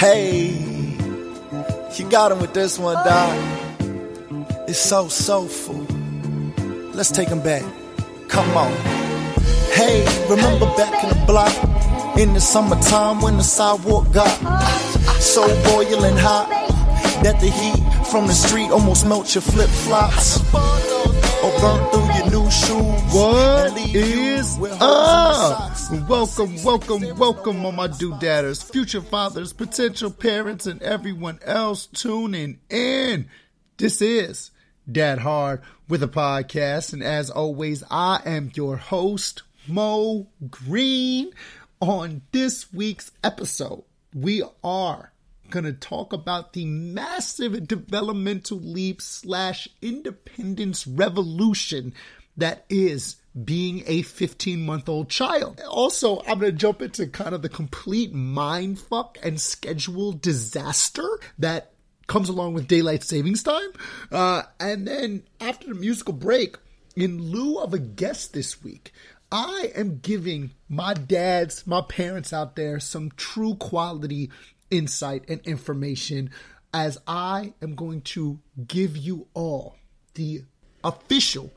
Hey, you got him with this one, Doc. It's so soulful. Let's take him back. Come on. Hey, remember back in the block in the summertime when the sidewalk got so boiling hot that the heat from the street almost melt your flip flops or burn through your new shoes. What is up? Welcome, welcome, welcome, all my doodadders, future fathers, potential parents, and everyone else tuning in. This is Dad Hard with a podcast, and as always, I am your host, Mo Green. On this week's episode, we are going to talk about the massive developmental leap slash independence revolution that is being a 15 month old child. Also, I'm going to jump into kind of the complete mind fuck and schedule disaster that comes along with daylight savings time. Uh, and then after the musical break, in lieu of a guest this week, I am giving my dads, my parents out there some true quality insight and information as I am going to give you all the official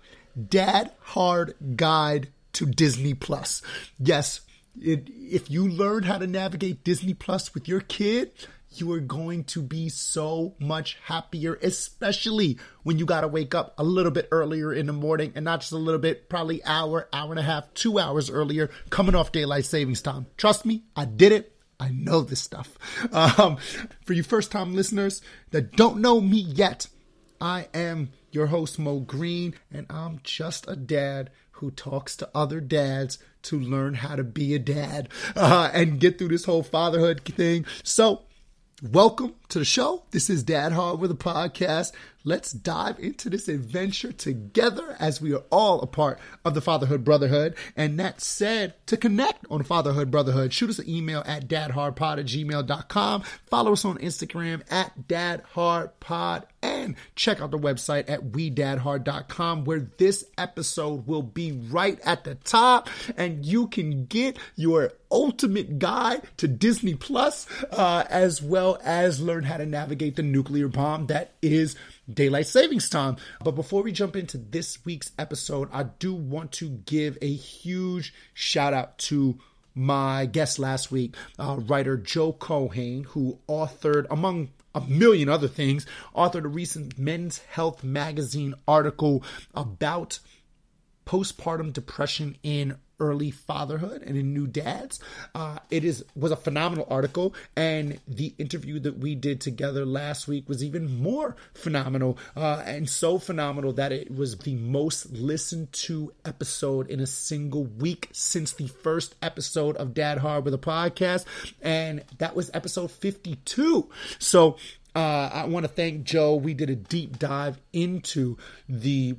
Dad Hard Guide to Disney Plus. Yes, it, if you learn how to navigate Disney Plus with your kid, you are going to be so much happier, especially when you got to wake up a little bit earlier in the morning and not just a little bit, probably hour, hour and a half, two hours earlier, coming off daylight savings time. Trust me, I did it. I know this stuff. Um, for you first time listeners that don't know me yet, I am your host, Mo Green, and I'm just a dad who talks to other dads to learn how to be a dad uh, and get through this whole fatherhood thing. So, Welcome to the show. This is Dad Hard with a podcast. Let's dive into this adventure together as we are all a part of the Fatherhood Brotherhood. And that said, to connect on Fatherhood Brotherhood, shoot us an email at dadhardpod at gmail.com. Follow us on Instagram at dadhardpod check out the website at wedadhard.com where this episode will be right at the top and you can get your ultimate guide to Disney Plus, uh, as well as learn how to navigate the nuclear bomb that is daylight savings time. But before we jump into this week's episode, I do want to give a huge shout out to my guest last week, uh, writer Joe Culhane, who authored, among a million other things, authored a recent Men's Health magazine article about postpartum depression in early fatherhood and in new dads. Uh, it is was a phenomenal article, and the interview that we did together last week was even more phenomenal, uh, and so phenomenal that it was the most listened to episode in a single week since the first episode of Dad Hard with a podcast, and that was episode fifty two. So. Uh, I want to thank Joe. We did a deep dive into the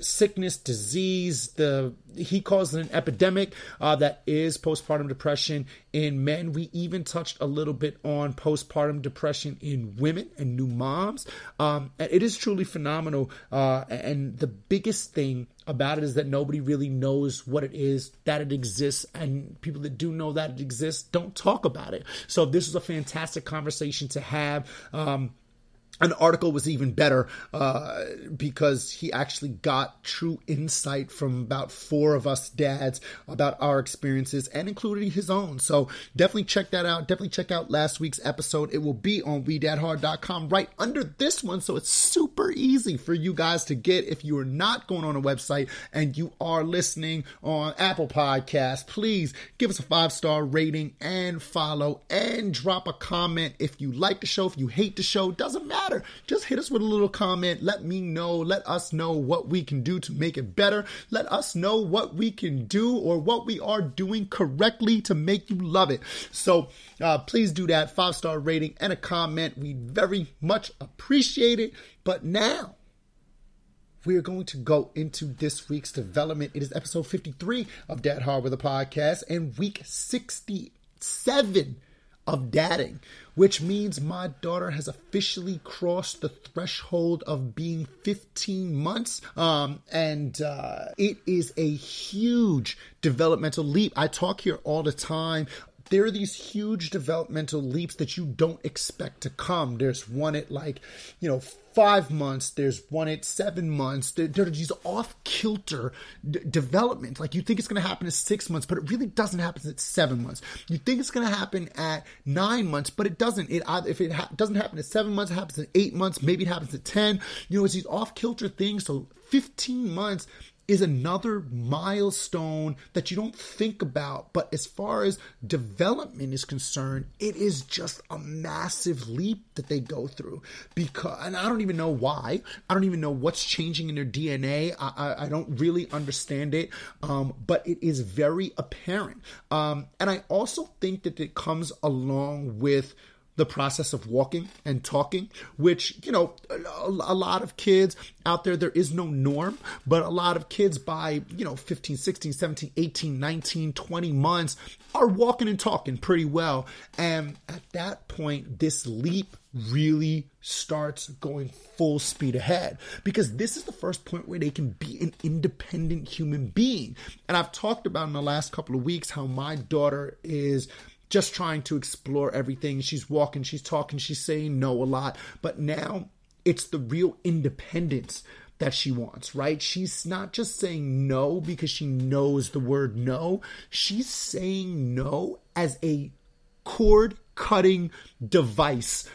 sickness, disease, the he calls it an epidemic uh, that is postpartum depression in men. We even touched a little bit on postpartum depression in women and new moms. Um, and it is truly phenomenal. Uh, and the biggest thing about it is that nobody really knows what it is, that it exists, and people that do know that it exists don't talk about it. So this is a fantastic conversation to have. Um, an article was even better uh, because he actually got true insight from about four of us dads about our experiences and including his own. So definitely check that out. Definitely check out last week's episode. It will be on wedadhard.com right under this one. So it's super easy for you guys to get if you are not going on a website and you are listening on Apple Podcasts. Please give us a five star rating and follow and drop a comment if you like the show, if you hate the show, doesn't matter matter. Just hit us with a little comment. Let me know. Let us know what we can do to make it better. Let us know what we can do or what we are doing correctly to make you love it. So uh, please do that. Five star rating and a comment. We very much appreciate it. But now, we are going to go into this week's development. It is episode 53 of Dad Hard with a podcast and week 67 of dadding, which means my daughter has officially crossed the threshold of being 15 months. Um, and uh, it is a huge developmental leap. I talk here all the time there are these huge developmental leaps that you don't expect to come. There's one at like, you know, five months. There's one at seven months. There, are these off kilter d- developments. Like you think it's going to happen at six months, but it really doesn't happen at seven months. You think it's going to happen at nine months, but it doesn't. It if it ha- doesn't happen at seven months, it happens at eight months. Maybe it happens at ten. You know, it's these off kilter things. So 15 months is another milestone that you don't think about. But as far as development is concerned, it is just a massive leap that they go through. Because, and I don't even know why. I don't even know what's changing in their DNA. I, I, I don't really understand it. Um, but it is very apparent. Um, and I also think that it comes along with the process of walking and talking, which, you know, a, lot of kids out there, there is no norm, but a lot of kids by, you know, 15, 16, 17, 18, 19, 20 months are walking and talking pretty well. And at that point, this leap really starts going full speed ahead because this is the first point where they can be an independent human being. And I've talked about in the last couple of weeks how my daughter is just trying to explore everything. She's walking, she's talking, she's saying no a lot. But now it's the real independence that she wants, right? She's not just saying no because she knows the word no. She's saying no as a cord cutting device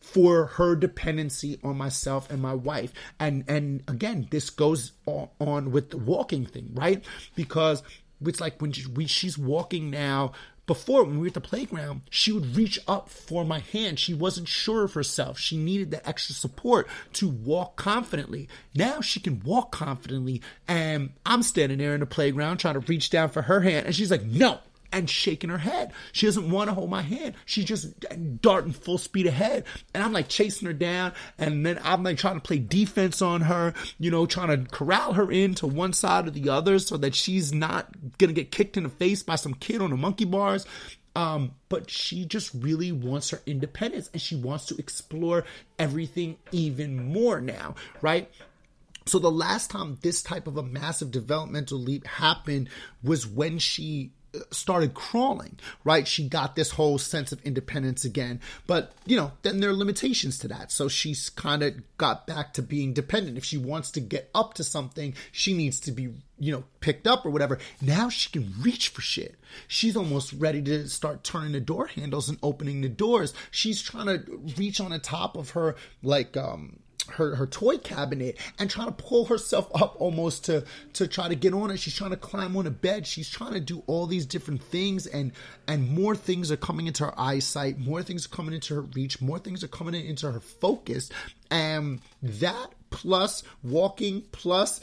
for her dependency on myself and my wife. And and again, this goes on, with the walking thing, right? Because it's like when she, we, she's walking now before, when we were at the playground, she would reach up for my hand. She wasn't sure of herself. She needed the extra support to walk confidently. Now she can walk confidently, and I'm standing there in the playground trying to reach down for her hand, and she's like, no, and shaking her head. She doesn't want to hold my hand. She's just darting full speed ahead. And I'm like chasing her down. And then I'm like trying to play defense on her, you know, trying to corral her into one side or the other so that she's not going to get kicked in the face by some kid on the monkey bars. Um, but she just really wants her independence and she wants to explore everything even more now, right? So the last time this type of a massive developmental leap happened was when she started crawling, right? She got this whole sense of independence again. But, you know, then there are limitations to that. So she's kind of got back to being dependent. If she wants to get up to something, she needs to be, you know, picked up or whatever. Now she can reach for shit. She's almost ready to start turning the door handles and opening the doors. She's trying to reach on the top of her, like, um, her her toy cabinet and trying to pull herself up almost to to try to get on it. She's trying to climb on a bed. She's trying to do all these different things and and more things are coming into her eyesight, more things are coming into her reach, more things are coming into her focus. And that plus walking plus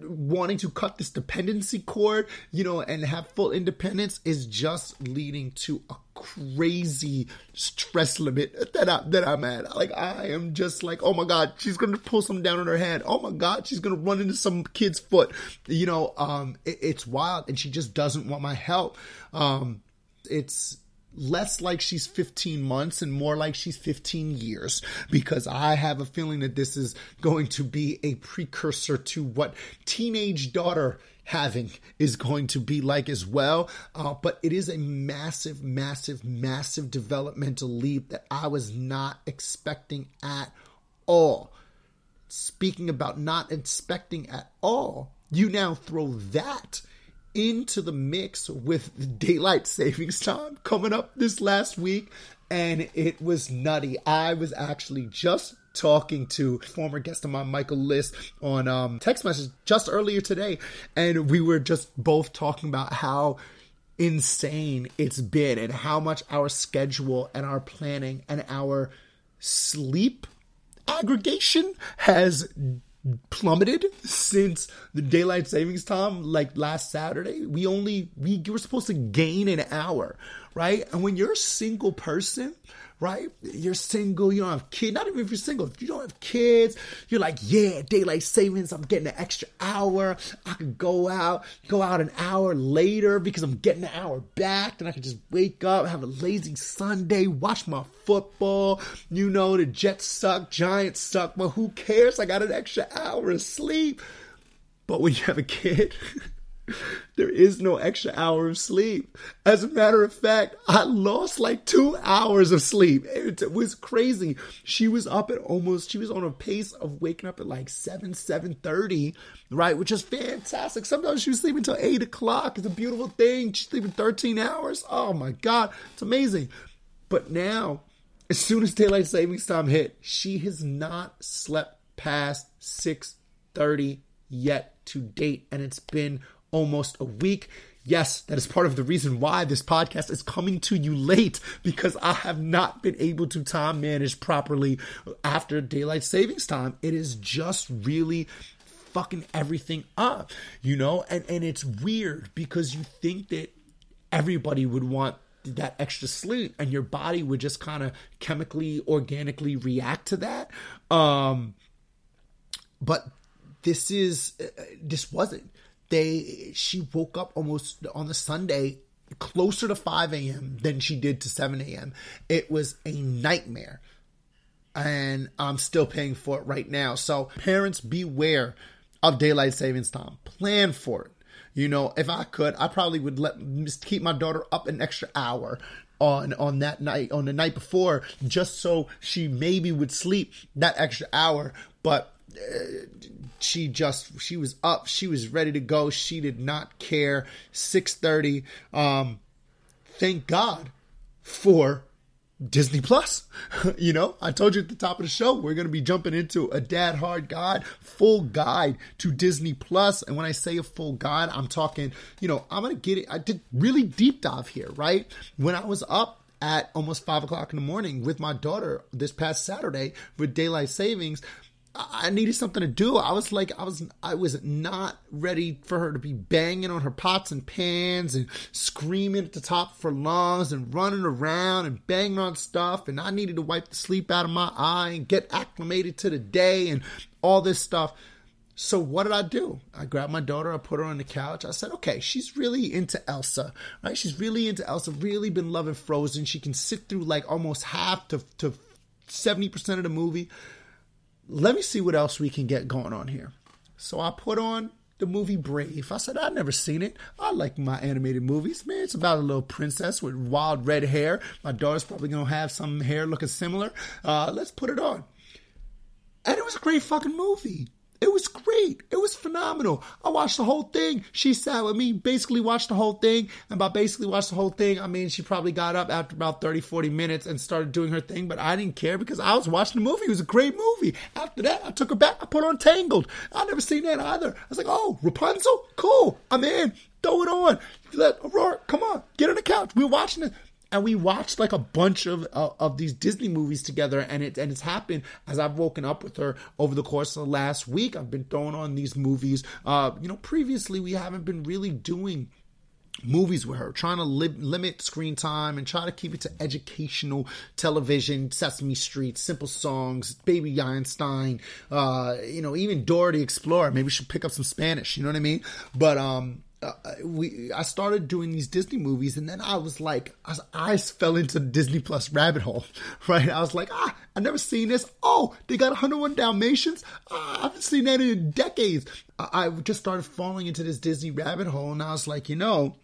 wanting to cut this dependency cord, you know, and have full independence is just leading to a crazy stress limit that I that I'm at. Like I am just like, oh my god, she's gonna pull something down on her head. Oh my god, she's gonna run into some kid's foot. You know, um, it, it's wild, and she just doesn't want my help. Um, it's less like she's 15 months and more like she's 15 years because I have a feeling that this is going to be a precursor to what teenage daughter having is going to be like as well. Uh, but it is a massive, massive, massive developmental leap that I was not expecting at all. Speaking about not expecting at all, you now throw that into the mix with daylight savings time coming up this last week and it was nutty. I was actually just talking to former guest of mine, Michael List, on um, text message just earlier today, and we were just both talking about how insane it's been and how much our schedule and our planning and our sleep aggregation has plummeted since the daylight savings time like last saturday. We only we were supposed to gain an hour right? And when you're a single person right? You're single, you don't have kids. Not even if you're single, if you don't have kids, you're like, yeah, daylight savings. I'm getting an extra hour. I could go out, go out an hour later because I'm getting an hour back. Then I can just wake up, have a lazy Sunday, watch my football. You know, the Jets suck, Giants suck, but who cares? I got an extra hour of sleep. But when you have a kid, there is no extra hour of sleep. As a matter of fact, I lost like two hours of sleep. It, was crazy. She was up at almost, she was on a pace of waking up at like 7, 7.30, right? Which is fantastic. Sometimes she was sleeping until 8 o'clock. It's a beautiful thing. She's sleeping 13 hours. Oh my God. It's amazing. But now, as soon as daylight savings time hit, she has not slept past 6.30 yet to date. And it's been almost a week. Yes, that is part of the reason why this podcast is coming to you late because I have not been able to time manage properly after daylight savings time. It is just really fucking everything up, you know? And and it's weird because you think that everybody would want that extra sleep and your body would just kind of chemically organically react to that um but this is uh, this wasn't they she woke up almost on the Sunday closer to 5 a.m. than she did to 7 a.m. It was a nightmare. And I'm still paying for it right now. So, parents, beware of daylight savings time. Plan for it. You know, if I could, I probably would let keep my daughter up an extra hour on on that night on the night before just so she maybe would sleep that extra hour but uh, she just she was up she was ready to go she did not care 6:30 um thank god for Disney Plus. you know, I told you at the top of the show, we're going to be jumping into a dad hard guide, full guide to Disney Plus. And when I say a full guide, I'm talking, you know, I'm going to get it. I did really deep dive here, right? When I was up at almost five o'clock in the morning with my daughter this past Saturday with daylight savings, I needed something to do. I was like, I was, I was not ready for her to be banging on her pots and pans and screaming at the top for lungs and running around and banging on stuff. And I needed to wipe the sleep out of my eye and get acclimated to the day and all this stuff. So what did I do? I grabbed my daughter, I put her on the couch. I said, okay, she's really into Elsa, right? She's really into Elsa, really been loving Frozen. She can sit through like almost half to, to 70% of the movie let me see what else we can get going on here. So I put on the movie Brave. I said, I've never seen it. I like my animated movies. Man, it's about a little princess with wild red hair. My daughter's probably going to have some hair looking similar. Uh, let's put it on. And it was a great fucking movie. It was great. It was phenomenal. I watched the whole thing. She sat with me, basically watched the whole thing. And by basically watched the whole thing, I mean, she probably got up after about 30, 40 minutes and started doing her thing. But I didn't care because I was watching the movie. It was a great movie. After that, I took her back. I put on Tangled. i never seen that either. I was like, oh, Rapunzel? Cool. I'm in. Throw it on. Let Aurora, come on, get on the couch. We're watching it and we watched like a bunch of uh, of these Disney movies together, and it and it's happened as I've woken up with her over the course of the last week. I've been throwing on these movies. Uh, you know, previously we haven't been really doing movies with her, trying to li- limit screen time and try to keep it to educational television, Sesame Street, Simple Songs, Baby Einstein, uh, you know, even Dora the Explorer. Maybe should pick up some Spanish, you know what I mean? But um, uh, we I started doing these Disney movies, and then I was like, I, I fell into the Disney Plus rabbit hole, right? I was like, ah, I never seen this. Oh, they got 101 Dalmatians. Ah, I haven't seen that in decades. I, I just started falling into this Disney rabbit hole, and I was like, you know,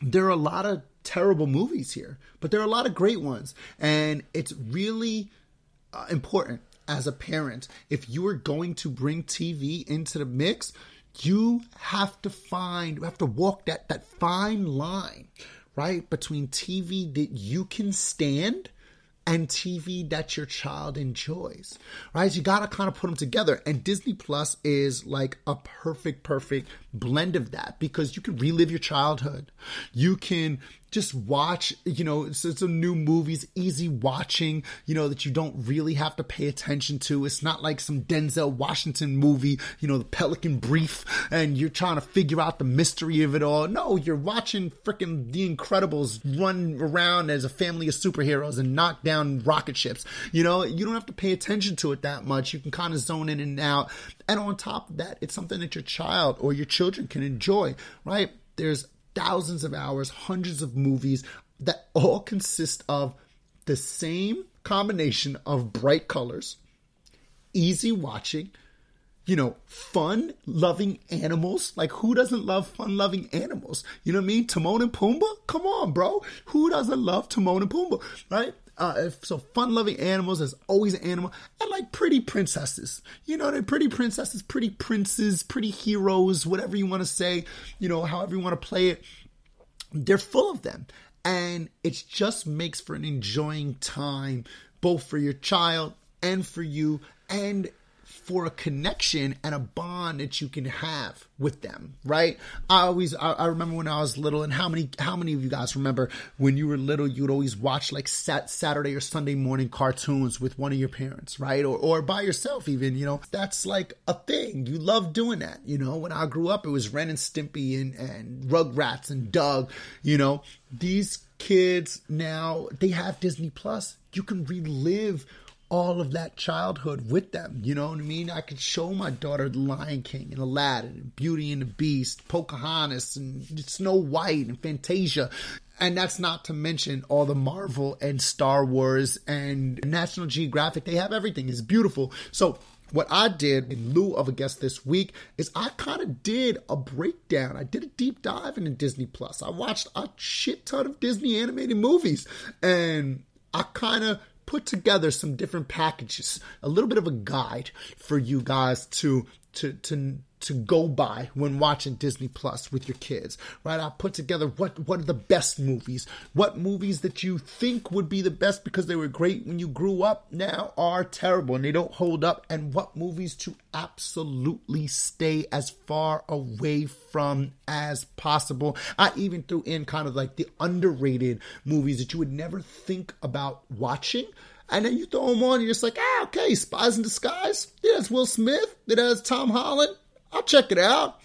there are a lot of terrible movies here, but there are a lot of great ones, and it's really uh, important as a parent if you are going to bring TV into the mix you have to find, you have to walk that, that fine line, right? Between TV that you can stand and TV that your child enjoys, right? You got to kind of put them together. And Disney Plus is like a perfect, perfect blend of that because you can relive your childhood. You can just watch, you know, it's some new movies, easy watching, you know, that you don't really have to pay attention to. It's not like some Denzel Washington movie, you know, the Pelican Brief, and you're trying to figure out the mystery of it all. No, you're watching freaking The Incredibles run around as a family of superheroes and knock down rocket ships. You know, you don't have to pay attention to it that much. You can kind of zone in and out. And on top of that, it's something that your child or your children can enjoy, right? There's thousands of hours, hundreds of movies that all consist of the same combination of bright colors, easy watching, you know, fun loving animals. Like, who doesn't love fun loving animals? You know what I mean? Timon and Pumbaa? Come on, bro. Who doesn't love Timon and Pumbaa, right? Uh, so fun loving animals there's always an animal and like pretty princesses. You know they're pretty princesses pretty princes pretty heroes whatever you want to say you know however you want to play it they're full of them. And it just makes for an enjoying time both for your child and for you and for a connection and a bond that you can have with them, right? I always I, I, remember when I was little, and how many how many of you guys remember when you were little, you'd always watch like sat, Saturday or Sunday morning cartoons with one of your parents, right? Or or by yourself, even you know that's like a thing. You love doing that, you know. When I grew up, it was Ren and Stimpy and and Rugrats and Doug, you know. These kids now they have Disney Plus. You can relive all of that childhood with them. You know what I mean? I could show my daughter The Lion King and Aladdin and Beauty and the Beast, Pocahontas and Snow White and Fantasia. And that's not to mention all the Marvel and Star Wars and National Geographic. They have everything. It's beautiful. So what I did in lieu of a guest this week is I kind of did a breakdown. I did a deep dive into Disney Plus. I watched a shit ton of Disney animated movies and I kind of put together some different packages, a little bit of a guide for you guys to to to to go by when watching Disney Plus with your kids, right? I put together what what are the best movies, what movies that you think would be the best because they were great when you grew up now are terrible and they don't hold up, and what movies to absolutely stay as far away from as possible. I even threw in kind of like the underrated movies that you would never think about watching and then you throw them on, and you're just like, ah, okay, Spies in Disguise. It has Will Smith. It has Tom Holland. I'll check it out.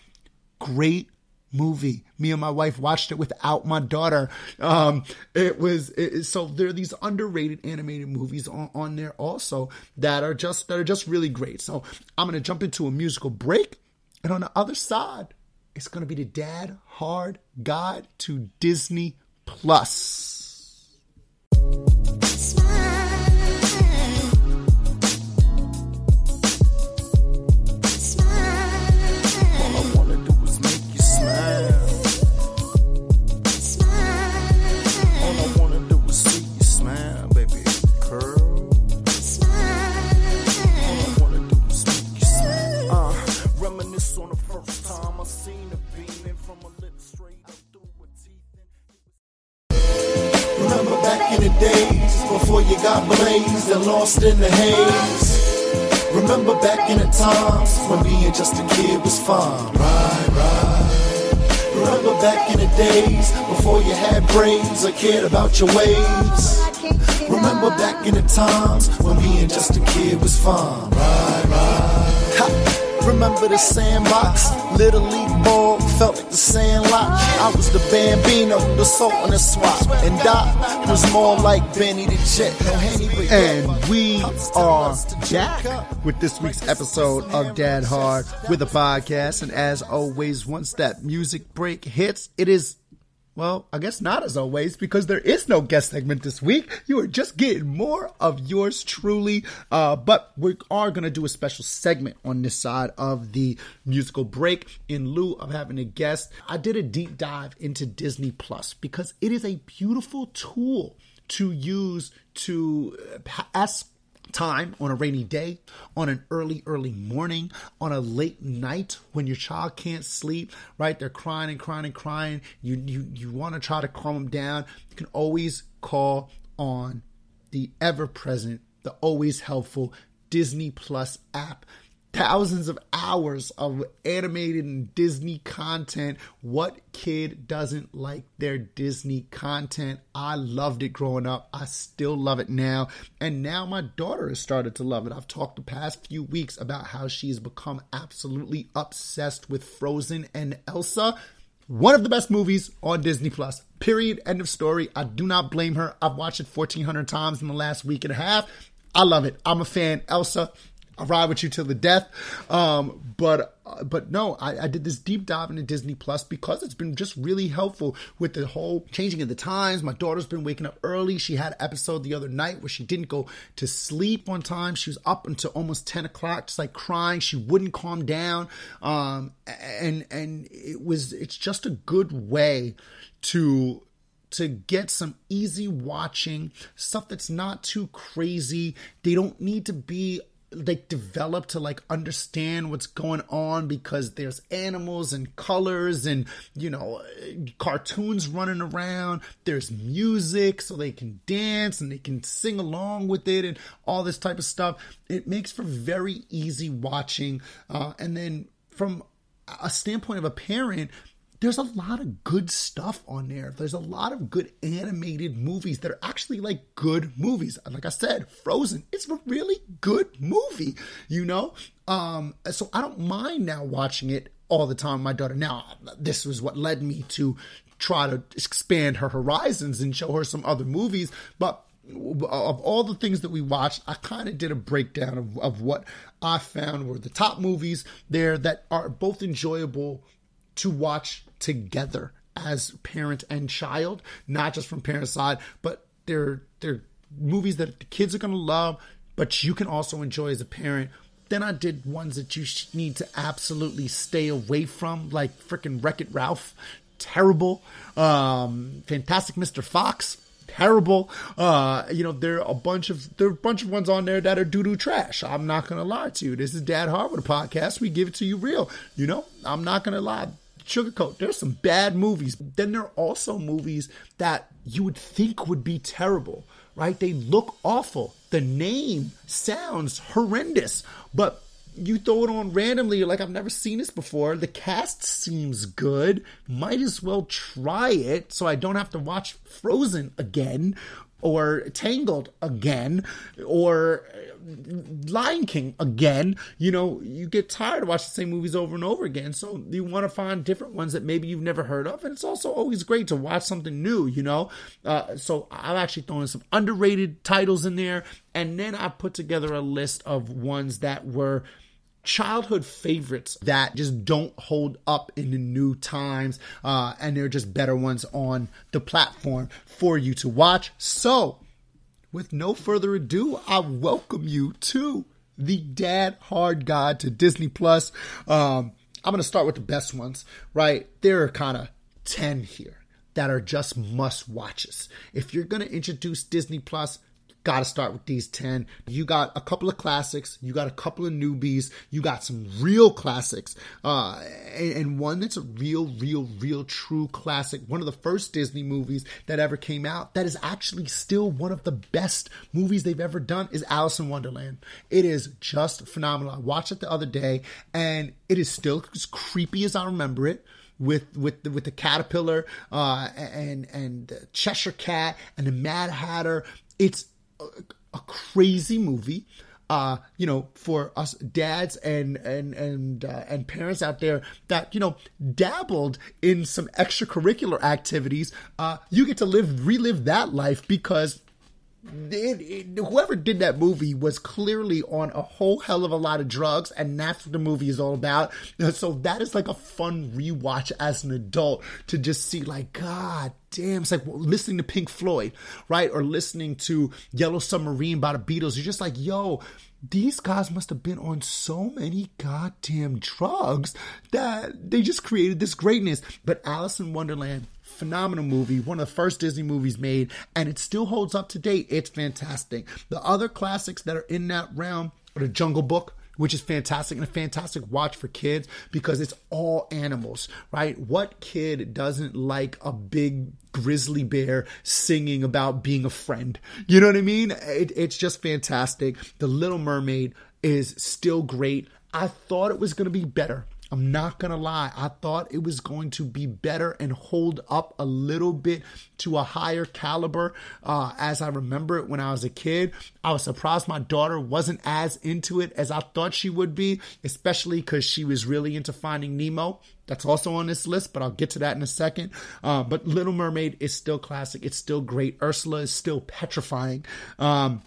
Great movie. Me and my wife watched it without my daughter. Um, it was it, so there are these underrated animated movies on, on there also that are just that are just really great. So I'm gonna jump into a musical break, and on the other side, it's gonna be the Dad Hard Guide to Disney Plus. And lost in the haze. Remember back in the times when being just a kid was fun, right, right. Remember back in the days before you had brains or cared about your waves. Remember back in the times when being just a kid was fun, right. Remember the sandbox, little league ball, felt like the sandlot. I was the bambino, the salt on the swap. And Doc was more like Benny the Jet. And we are back with this week's episode of Dad Hard with a podcast. And as always, once that music break hits, it is well, I guess not as always, because there is no guest segment this week. You are just getting more of yours truly. Uh, but we are going to do a special segment on this side of the musical break in lieu of having a guest. I did a deep dive into Disney Plus because it is a beautiful tool to use to ask time on a rainy day, on an early, early morning, on a late night when your child can't sleep, right? They're crying and crying and crying. You you you want to try to calm them down. You can always call on the ever present, the always helpful Disney Plus app thousands of hours of animated and Disney content. What kid doesn't like their Disney content? I loved it growing up. I still love it now. And now my daughter has started to love it. I've talked the past few weeks about how she's become absolutely obsessed with Frozen and Elsa. One of the best movies on Disney Plus. Period. End of story. I do not blame her. I've watched it 1,400 times in the last week and a half. I love it. I'm a fan. Elsa, I'll ride with you till the death. Um, but uh, but no, I, I, did this deep dive into Disney Plus because it's been just really helpful with the whole changing of the times. My daughter's been waking up early. She had an episode the other night where she didn't go to sleep one time. She was up until almost ten o'clock, just like crying. She wouldn't calm down. Um, and and it was it's just a good way to to get some easy watching stuff that's not too crazy. They don't need to be like develop to like understand what's going on because there's animals and colors and you know cartoons running around. There's music so they can dance and they can sing along with it and all this type of stuff. It makes for very easy watching uh, and then from a standpoint of a parent there's a lot of good stuff on there. There's a lot of good animated movies that are actually like good movies. Like I said, Frozen, it's a really good movie, you know? Um, so I don't mind now watching it all the time. My daughter, now, this was what led me to try to expand her horizons and show her some other movies. But of all the things that we watched, I kind of did a breakdown of, of what I found were the top movies there that are both enjoyable to watch together as parent and child, not just from parent side, but they're they're movies that the kids are gonna love, but you can also enjoy as a parent. Then I did ones that you need to absolutely stay away from, like freaking Wreck It Ralph, terrible. Um, Fantastic Mr. Fox, terrible. Uh, you know, there are a bunch of there are a bunch of ones on there that are doo doo trash. I'm not gonna lie to you. This is Dad Hard with a podcast. We give it to you real. You know, I'm not gonna lie sugarcoat. There's some bad movies. Then there are also movies that you would think would be terrible, right? They look awful. The name sounds horrendous, but you throw it on randomly, you're like, I've never seen this before. The cast seems good. Might as well try it so I don't have to watch Frozen again or Tangled again or Lion King again. You know, you get tired of watching the same movies over and over again. So you want to find different ones that maybe you've never heard of. And it's also always great to watch something new, you know? Uh, so I've actually thrown some underrated titles in there. And then I put together a list of ones that were childhood favorites that just don't hold up in the new times uh, and they're just better ones on the platform for you to watch so with no further ado, I welcome you to the Dad Hard Guide to Disney Plus. Um, I'm going to start with the best ones, right? There are kind of 10 here that are just must watches. If you're going to introduce Disney Plus, got to start with these 10. You got a couple of classics, you got a couple of newbies, you got some real classics, uh, and, and, one that's a real, real, real true classic. One of the first Disney movies that ever came out that is actually still one of the best movies they've ever done is Alice in Wonderland. It is just phenomenal. I watched it the other day and it is still as creepy as I remember it with with the, with the caterpillar uh, and and Cheshire Cat and the Mad Hatter. It's a, crazy movie. Uh, you know, for us dads and and and uh, and parents out there that you know dabbled in some extracurricular activities, uh, you get to live relive that life because it, it, whoever did that movie was clearly on a whole hell of a lot of drugs, and that's what the movie is all about. So that is like a fun rewatch as an adult to just see, like, God damn, it's like listening to Pink Floyd, right? Or listening to Yellow Submarine by the Beatles. You're just like, yo, these guys must have been on so many goddamn drugs that they just created this greatness. But Alice in Wonderland phenomenal movie, one of the first Disney movies made, and it still holds up to date. It's fantastic. The other classics that are in that realm are The Jungle Book, which is fantastic and a fantastic watch for kids because it's all animals, right? What kid doesn't like a big grizzly bear singing about being a friend? You know what I mean? It, it's just fantastic. The Little Mermaid is still great. I thought it was going to be better. I'm not going to lie. I thought it was going to be better and hold up a little bit to a higher caliber uh, as I remember it when I was a kid. I was surprised my daughter wasn't as into it as I thought she would be, especially because she was really into Finding Nemo. That's also on this list, but I'll get to that in a second. Uh, but Little Mermaid is still classic. It's still great. Ursula is still petrifying. Um,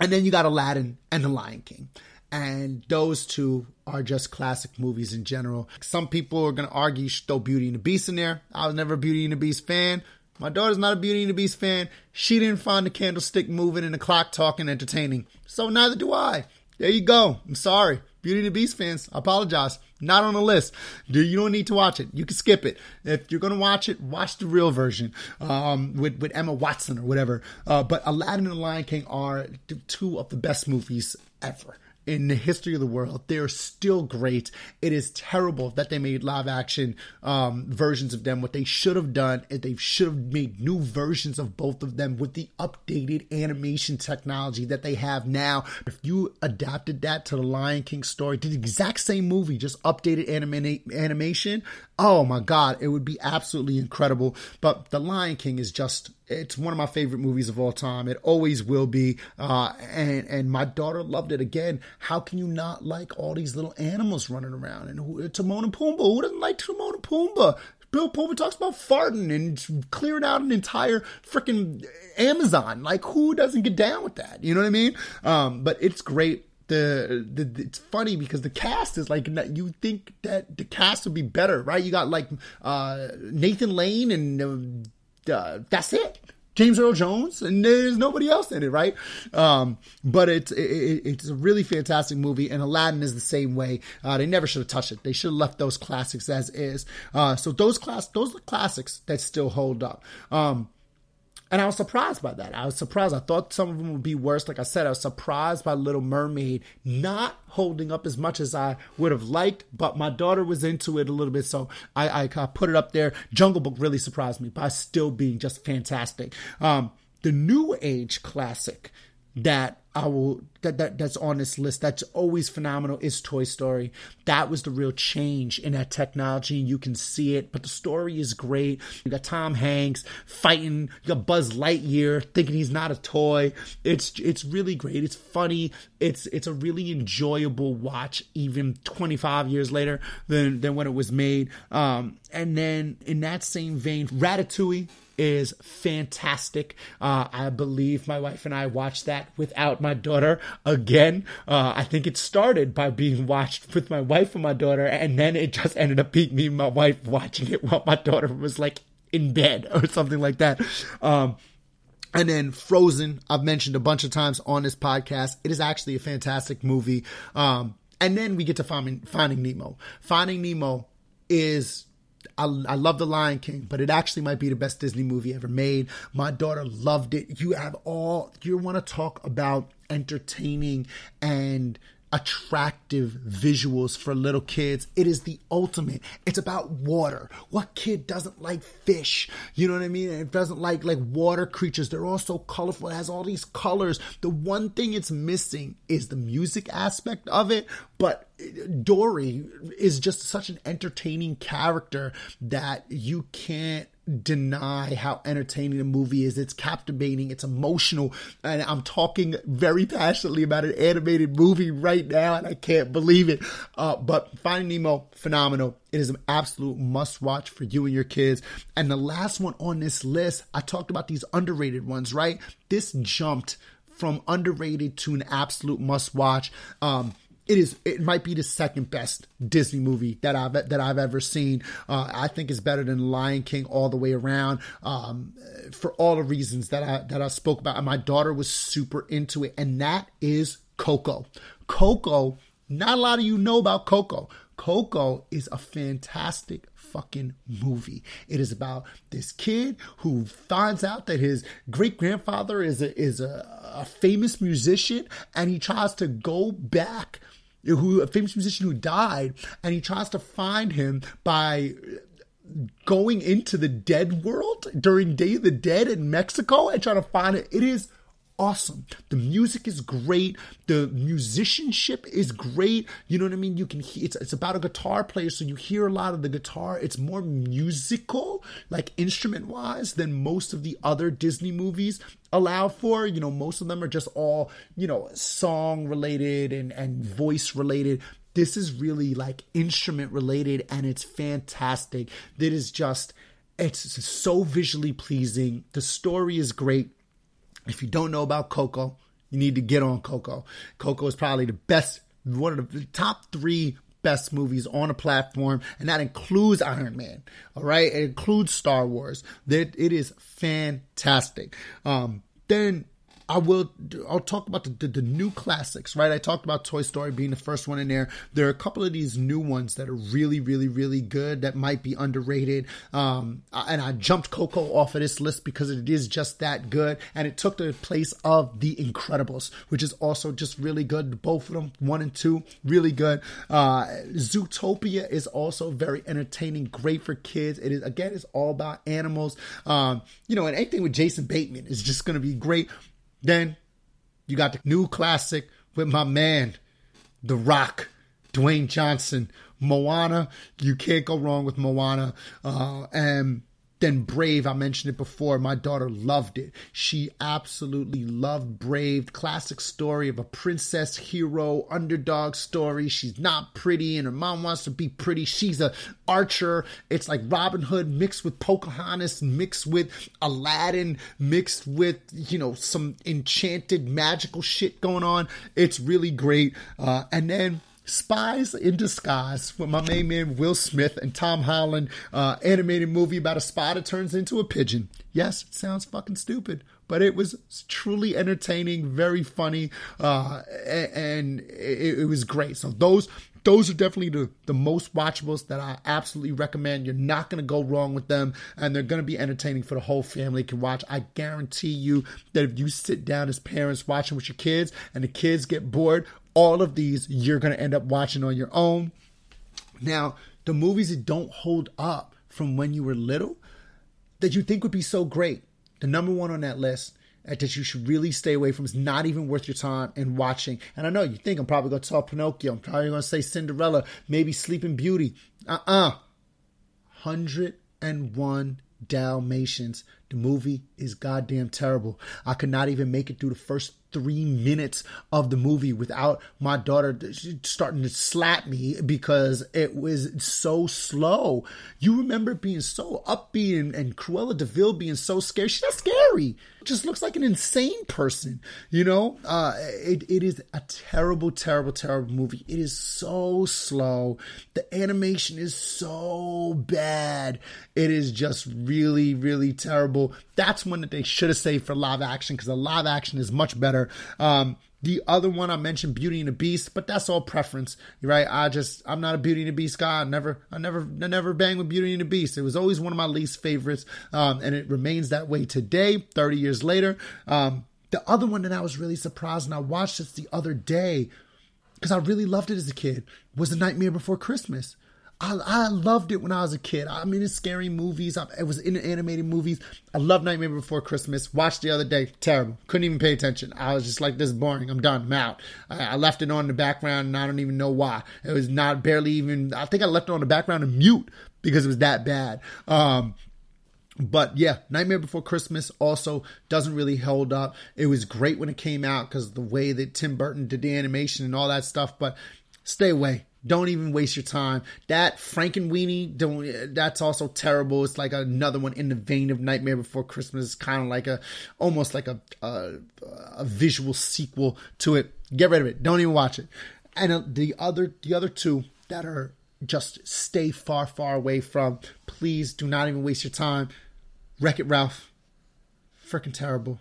and then you got Aladdin and The Lion King. And those two are just classic movies in general. Some people are going to argue you should throw Beauty and the Beast in there. I was never a Beauty and the Beast fan. My daughter's not a Beauty and the Beast fan. She didn't find the candlestick moving and the clock talking entertaining. So neither do I. There you go. I'm sorry. Beauty and the Beast fans, I apologize. Not on the list. You don't need to watch it. You can skip it. If you're gonna watch it, watch the real version um, with with Emma Watson or whatever. Uh, but Aladdin and the Lion King are two of the best movies ever in the history of the world. They're still great. It is terrible that they made live action um, versions of them. What they should have done is they should have made new versions of both of them with the updated animation technology that they have now. If you adapted that to the Lion King story, did the exact same movie, just updated anima- animation, oh my God, it would be absolutely incredible. But the Lion King is just it's one of my favorite movies of all time. It always will be. Uh, and and my daughter loved it. Again, how can you not like all these little animals running around? And Timon and Pumbaa. Who doesn't like Timon and Pumbaa? Bill Pullman talks about farting and clearing out an entire freaking Amazon. Like, who doesn't get down with that? You know what I mean? Um, but it's great. The, the, it's funny because the cast is like you think that the cast would be better, right? You got like uh, Nathan Lane and uh, uh, that's it. James Earl Jones, and there's nobody else in it, right? Um, but it's it, it's a really fantastic movie, and Aladdin is the same way. Uh, they never should have touched it. They should have left those classics as is. Uh, so those class those classics that still hold up. Um, and I was surprised by that. I was surprised. I thought some of them would be worse. Like I said, I was surprised by Little Mermaid not holding up as much as I would have liked, but my daughter was into it a little bit, so I, I, I put it up there. Jungle Book really surprised me by still being just fantastic. Um, the New Age classic that I will that, that that's on this list that's always phenomenal is Toy Story. That was the real change in that technology. You can see it, but the story is great. You got Tom Hanks fighting, you got Buzz Lightyear thinking he's not a toy. It's it's really great. It's funny. It's it's a really enjoyable watch even 25 years later than than when it was made. Um, and then in that same vein, Ratatouille is fantastic. Uh, I believe my wife and I watched that without my daughter again. Uh, I think it started by being watched with my wife and my daughter, and then it just ended up being me and my wife watching it while my daughter was like in bed or something like that. Um, and then Frozen, I've mentioned a bunch of times on this podcast. It is actually a fantastic movie. Um, and then we get to Finding, Finding Nemo. Finding Nemo is I, I love The Lion King, but it actually might be the best Disney movie ever made. My daughter loved it. You have all, you want to talk about entertaining and attractive visuals for little kids. It is the ultimate. It's about water. What kid doesn't like fish? You know what I mean? It doesn't like like water creatures. They're all so colorful. It has all these colors. The one thing it's missing is the music aspect of it, but Dory is just such an entertaining character that you can't deny how entertaining the movie is. It's captivating, it's emotional, and I'm talking very passionately about an animated movie right now, and I can't believe it. Uh, but Finding Nemo, phenomenal. It is an absolute must watch for you and your kids. And the last one on this list, I talked about these underrated ones, right? This jumped from underrated to an absolute must watch. Um, it is it might be the second best Disney movie that I've that I've ever seen. Uh, I think it's better than Lion King all the way around um, for all the reasons that I that I spoke about. And my daughter was super into it, and that is Coco. Coco. Not a lot of you know about Coco. Coco is a fantastic fucking movie. It is about this kid who finds out that his great grandfather is a, is a, a famous musician, and he tries to go back who a famous musician who died, and he tries to find him by going into the dead world during Day of the Dead in Mexico and trying to find it. It is awesome. The music is great. The musicianship is great. You know what I mean? You can hear it's, it's about a guitar player, so you hear a lot of the guitar. It's more musical, like instrument wise, than most of the other Disney movies allow for. You know, most of them are just all, you know, song related and, and voice related. This is really like instrument related and it's fantastic. That is just it's so visually pleasing. The story is great if you don't know about Coco, you need to get on Coco. Coco is probably the best one of the top three best movies on a platform, and that includes Iron Man. All right, it includes Star Wars. That it is fantastic. Um, then I will. I'll talk about the, the, the, new classics, right? I talked about Toy Story being the first one in there. There are a couple of these new ones that are really, really, really good that might be underrated. Um, and I jumped Coco off of this list because it is just that good, and it took the place of The Incredibles, which is also just really good. Both of them, one and two, really good. Uh, Zootopia is also very entertaining, great for kids. It is again, it's all about animals. Um, you know, and anything with Jason Bateman is just going to be great. Then you got the new classic with my man, The Rock, Dwayne Johnson, Moana. You can't go wrong with Moana. Uh, and then Brave, I mentioned it before. My daughter loved it. She absolutely loved Brave. Classic story of a princess hero, underdog story. She's not pretty and her mom wants to be pretty. She's a archer. It's like Robin Hood mixed with Pocahontas, mixed with Aladdin, mixed with, you know, some enchanted magical shit going on. It's really great. Uh, and then Spies in Disguise with my main man Will Smith and Tom Holland, uh, animated movie about a spy that turns into a pigeon. Yes, it sounds fucking stupid, but it was truly entertaining, very funny, uh, and it, it was great. So those those are definitely the, the most watchables that I absolutely recommend. You're not going to go wrong with them, and they're going to be entertaining for the whole family can watch. I guarantee you that if you sit down as parents watching with your kids and the kids get bored, all of these you're going to end up watching on your own. Now, the movies that don't hold up from when you were little that you think would be so great, the number one on that list that you should really stay away from is not even worth your time and watching. And I know you think I'm probably going to talk Pinocchio. I'm probably going to say Cinderella, maybe Sleeping Beauty. Uh uh 101 Dalmatians. The movie is goddamn terrible. I could not even make it through the first three minutes of the movie without my daughter starting to slap me because it was so slow. You remember being so upbeat and, and Cruella de Vil being so scary. She's not scary. Just looks like an insane person, you know? Uh, it, it is a terrible, terrible, terrible movie. It is so slow. The animation is so bad. It is just really, really terrible. That's one that they should have saved for live action because the live action is much better. Um, the other one I mentioned, Beauty and the Beast, but that's all preference, right? I just I'm not a Beauty and the Beast guy. I never, I never, I never bang with Beauty and the Beast. It was always one of my least favorites, um, and it remains that way today, 30 years later. Um, the other one that I was really surprised, and I watched this the other day because I really loved it as a kid, was The Nightmare Before Christmas. I, I loved it when I was a kid. I mean, it's scary movies. I, it was in animated movies. I love Nightmare Before Christmas. Watched the other day. Terrible. Couldn't even pay attention. I was just like, this is boring. I'm done. I'm out. I, I left it on the background and I don't even know why. It was not barely even, I think I left it on the background and mute because it was that bad. Um, but yeah, Nightmare Before Christmas also doesn't really hold up. It was great when it came out because the way that Tim Burton did the animation and all that stuff, but stay away. Don't even waste your time. That Frankenweenie, don't. That's also terrible. It's like another one in the vein of Nightmare Before Christmas. Kind of like a, almost like a, a, a visual sequel to it. Get rid of it. Don't even watch it. And uh, the other, the other two that are just stay far, far away from. Please do not even waste your time. Wreck It Ralph, freaking terrible.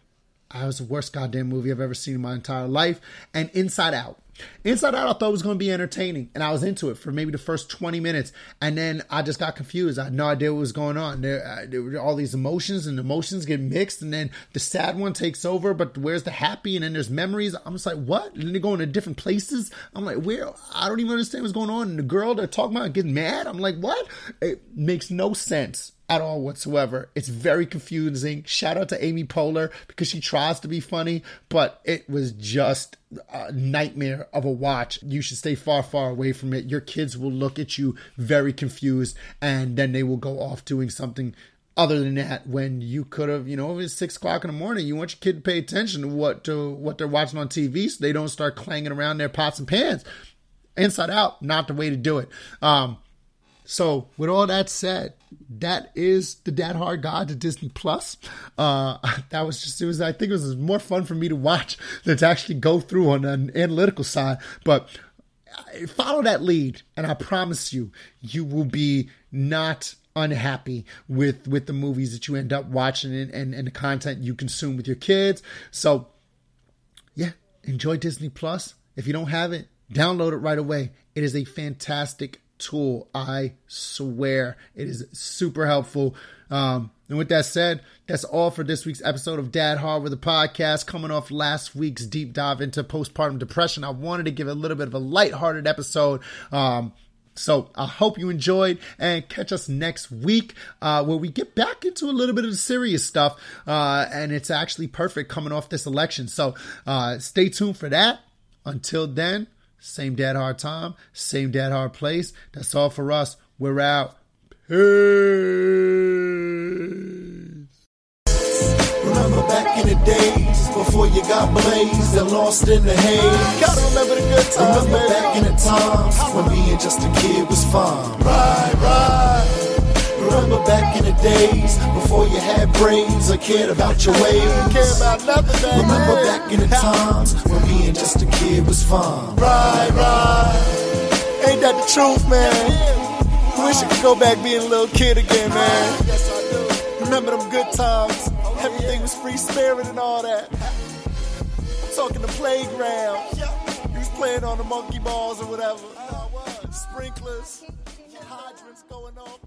I was the worst goddamn movie I've ever seen in my entire life. And Inside Out Inside Out, I thought it was going to be entertaining, and I was into it for maybe the first 20 minutes, and then I just got confused. I had no idea what was going on. There, uh, there were all these emotions, and emotions get mixed, and then the sad one takes over, but where's the happy? And then there's memories. I'm just like, what? And then they're going to different places. I'm like, where? I don't even understand what's going on. And the girl they're talking about getting mad. I'm like, what? It makes no sense at all whatsoever. It's very confusing. Shout out to Amy Poehler because she tries to be funny, but it was just a nightmare of a watch. You should stay far, far away from it. Your kids will look at you very confused and then they will go off doing something other than that when you could have you know it's six o'clock in the morning you want your kid to pay attention to what to what they're watching on tv so they don't start clanging around their pots and pans inside out not the way to do it um so, with all that said, that is the Dad Hard Guide to Disney Plus. Uh, that was just, it was, I think it was more fun for me to watch than to actually go through on an analytical side. But follow that lead, and I promise you, you will be not unhappy with with the movies that you end up watching and, and, and the content you consume with your kids. So, yeah, enjoy Disney Plus. If you don't have it, download it right away. It is a fantastic tool. I swear it is super helpful. Um, and with that said, that's all for this week's episode of Dad Hard with the podcast. Coming off last week's deep dive into postpartum depression, I wanted to give a little bit of a lighthearted episode. Um, so I hope you enjoyed and catch us next week uh, where we get back into a little bit of the serious stuff. Uh, and it's actually perfect coming off this election. So uh, stay tuned for that. Until then, same dad hard time, same dad hard place. That's all for us. We're out. Peace. Remember back in the days before you got blazed and lost in the haze. Gotta remember the good times, Remember back in the times when being just a kid was fun. Right, right. Remember back in the days before you had brains or cared about your ways. Care about nothing. Remember back in the times when being just a kid was fun. Right, right. Ain't that the truth, man? Wish I could go back being a little kid again, man. Yes, I do. Remember them good times. Everything was free spirit and all that. I'm talking the playground. He was playing on the monkey balls or whatever. Sprinklers, hydrants going off